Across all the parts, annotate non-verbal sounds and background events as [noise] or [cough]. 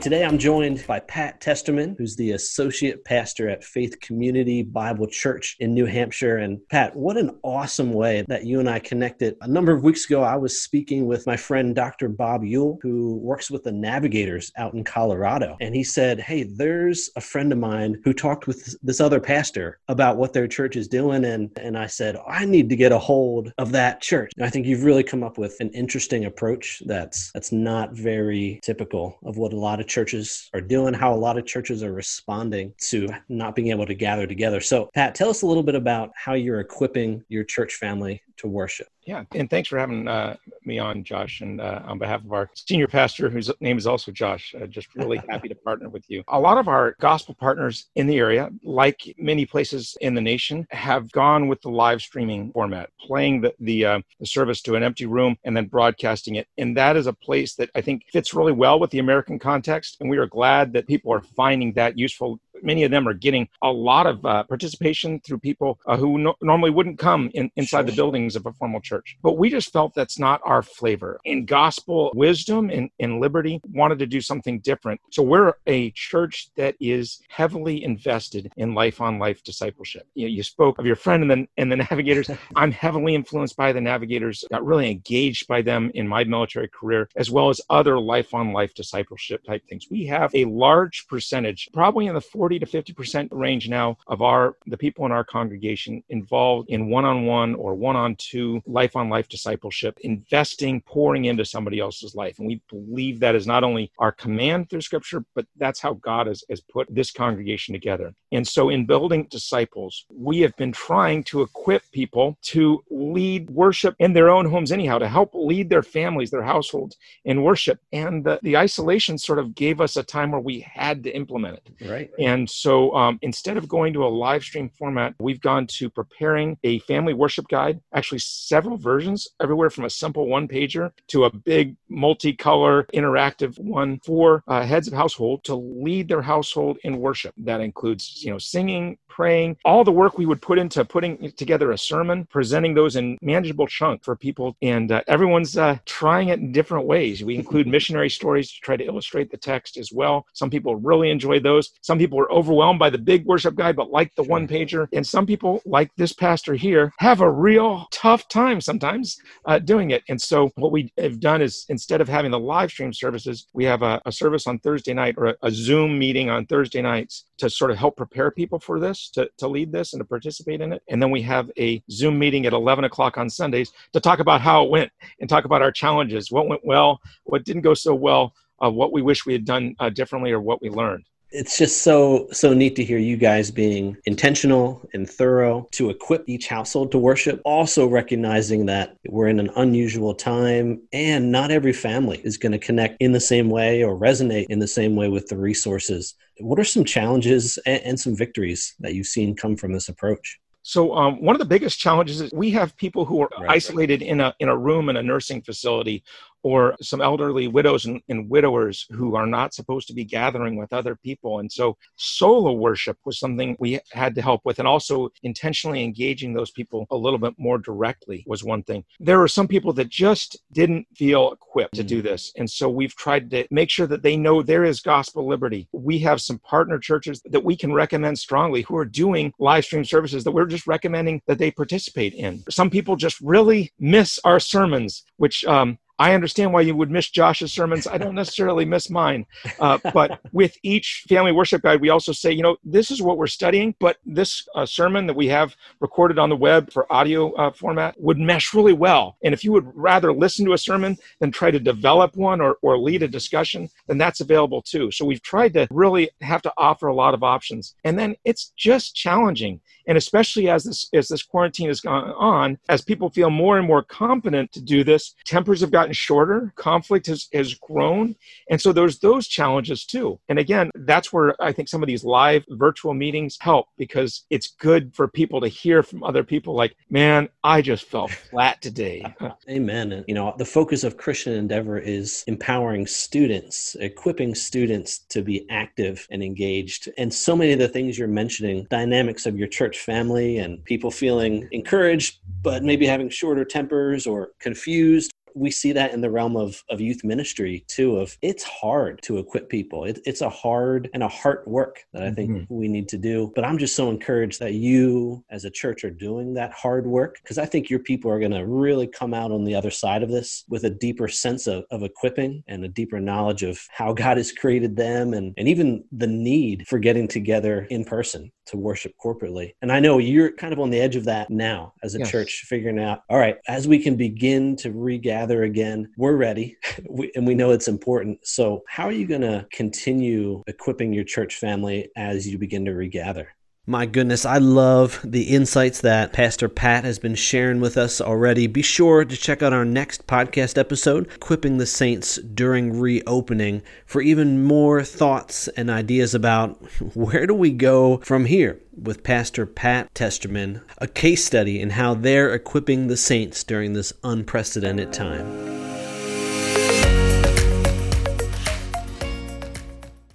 Today I'm joined by Pat Testerman, who's the associate pastor at Faith Community Bible Church in New Hampshire. And Pat, what an awesome way that you and I connected. A number of weeks ago, I was speaking with my friend Dr. Bob Yule, who works with the Navigators out in Colorado. And he said, Hey, there's a friend of mine who talked with this other pastor about what their church is doing. And, and I said, I need to get a hold of that church. And I think you've really come up with an interesting approach that's that's not very typical of what a lot of churches are doing, how a lot of churches are responding to not being able to gather together. So, Pat, tell us a little bit about how you're equipping your church family to worship. Yeah, and thanks for having uh, me on, Josh. And uh, on behalf of our senior pastor, whose name is also Josh, uh, just really [laughs] happy to partner with you. A lot of our gospel partners in the area, like many places in the nation, have gone with the live streaming format, playing the the, uh, the service to an empty room and then broadcasting it. And that is a place that I think fits really well with the American context. And we are glad that people are finding that useful many of them are getting a lot of uh, participation through people uh, who no- normally wouldn't come in, inside sure. the buildings of a formal church. But we just felt that's not our flavor. In gospel wisdom and in liberty, wanted to do something different. So we're a church that is heavily invested in life on life discipleship. You, know, you spoke of your friend and then and the [laughs] navigators. [laughs] I'm heavily influenced by the navigators, got really engaged by them in my military career, as well as other life on life discipleship type things. We have a large percentage, probably in the 40 40 to 50% range now of our the people in our congregation involved in one-on-one or one-on-two life-on-life discipleship, investing, pouring into somebody else's life. And we believe that is not only our command through scripture, but that's how God has, has put this congregation together. And so in building disciples, we have been trying to equip people to lead worship in their own homes anyhow, to help lead their families, their households in worship. And the, the isolation sort of gave us a time where we had to implement it. Right. And and so um, instead of going to a live stream format, we've gone to preparing a family worship guide, actually several versions, everywhere from a simple one pager to a big multicolor interactive one for uh, heads of household to lead their household in worship. That includes, you know, singing, praying, all the work we would put into putting together a sermon, presenting those in manageable chunk for people. And uh, everyone's uh, trying it in different ways. We include missionary stories to try to illustrate the text as well. Some people really enjoy those. Some people were overwhelmed by the big worship guide, but like the one pager. And some people, like this pastor here, have a real tough time sometimes uh, doing it. And so what we have done is instead of having the live stream services, we have a, a service on Thursday night or a, a Zoom meeting on Thursday nights to sort of help prepare people for this, to, to lead this and to participate in it. And then we have a Zoom meeting at 11 o'clock on Sundays to talk about how it went and talk about our challenges, what went well, what didn't go so well, uh, what we wish we had done uh, differently or what we learned it's just so so neat to hear you guys being intentional and thorough to equip each household to worship. Also recognizing that we're in an unusual time and not every family is going to connect in the same way or resonate in the same way with the resources. What are some challenges and, and some victories that you've seen come from this approach? So um, one of the biggest challenges is we have people who are right, isolated right. in a in a room in a nursing facility or some elderly widows and, and, widowers who are not supposed to be gathering with other people. And so solo worship was something we had to help with. And also intentionally engaging those people a little bit more directly was one thing. There are some people that just didn't feel equipped to do mm. this. And so we've tried to make sure that they know there is gospel liberty. We have some partner churches that we can recommend strongly who are doing live stream services that we're just recommending that they participate in. Some people just really miss our sermons, which um, I understand why you would miss Josh's sermons. I don't necessarily miss mine. Uh, but [laughs] with each family worship guide, we also say, you know, this is what we're studying, but this uh, sermon that we have recorded on the web for audio uh, format would mesh really well. And if you would rather listen to a sermon than try to develop one or, or lead a discussion, then that's available too. So we've tried to really have to offer a lot of options. And then it's just challenging And especially as this as this quarantine has gone on, as people feel more and more competent to do this, tempers have gotten shorter, conflict has, has grown. And so there's those challenges too. And again, that's where I think some of these live virtual meetings help because it's good for people to hear from other people like, man, I just fell [laughs] flat today. [laughs] Amen. And, you know, the focus of Christian Endeavor is empowering students, equipping students to be active and engaged. And so many of the things you're mentioning, dynamics of your church family and people feeling encouraged, but maybe having shorter tempers or confused we see that in the realm of, of youth ministry too of it's hard to equip people it, it's a hard and a heart work that i think mm-hmm. we need to do but i'm just so encouraged that you as a church are doing that hard work because i think your people are going to really come out on the other side of this with a deeper sense of, of equipping and a deeper knowledge of how god has created them and, and even the need for getting together in person to worship corporately and i know you're kind of on the edge of that now as a yes. church figuring out all right as we can begin to regather gather again. We're ready [laughs] we, and we know it's important. So, how are you going to continue equipping your church family as you begin to regather? My goodness, I love the insights that Pastor Pat has been sharing with us already. Be sure to check out our next podcast episode, Equipping the Saints During Reopening, for even more thoughts and ideas about [laughs] where do we go from here with Pastor Pat Testerman, a case study in how they're equipping the saints during this unprecedented time.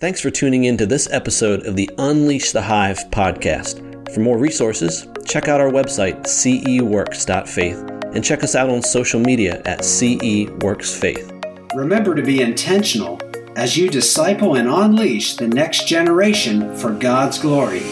Thanks for tuning in to this episode of the Unleash the Hive podcast. For more resources, check out our website, ceworks.faith, and check us out on social media at ceworksfaith. Remember to be intentional as you disciple and unleash the next generation for God's glory.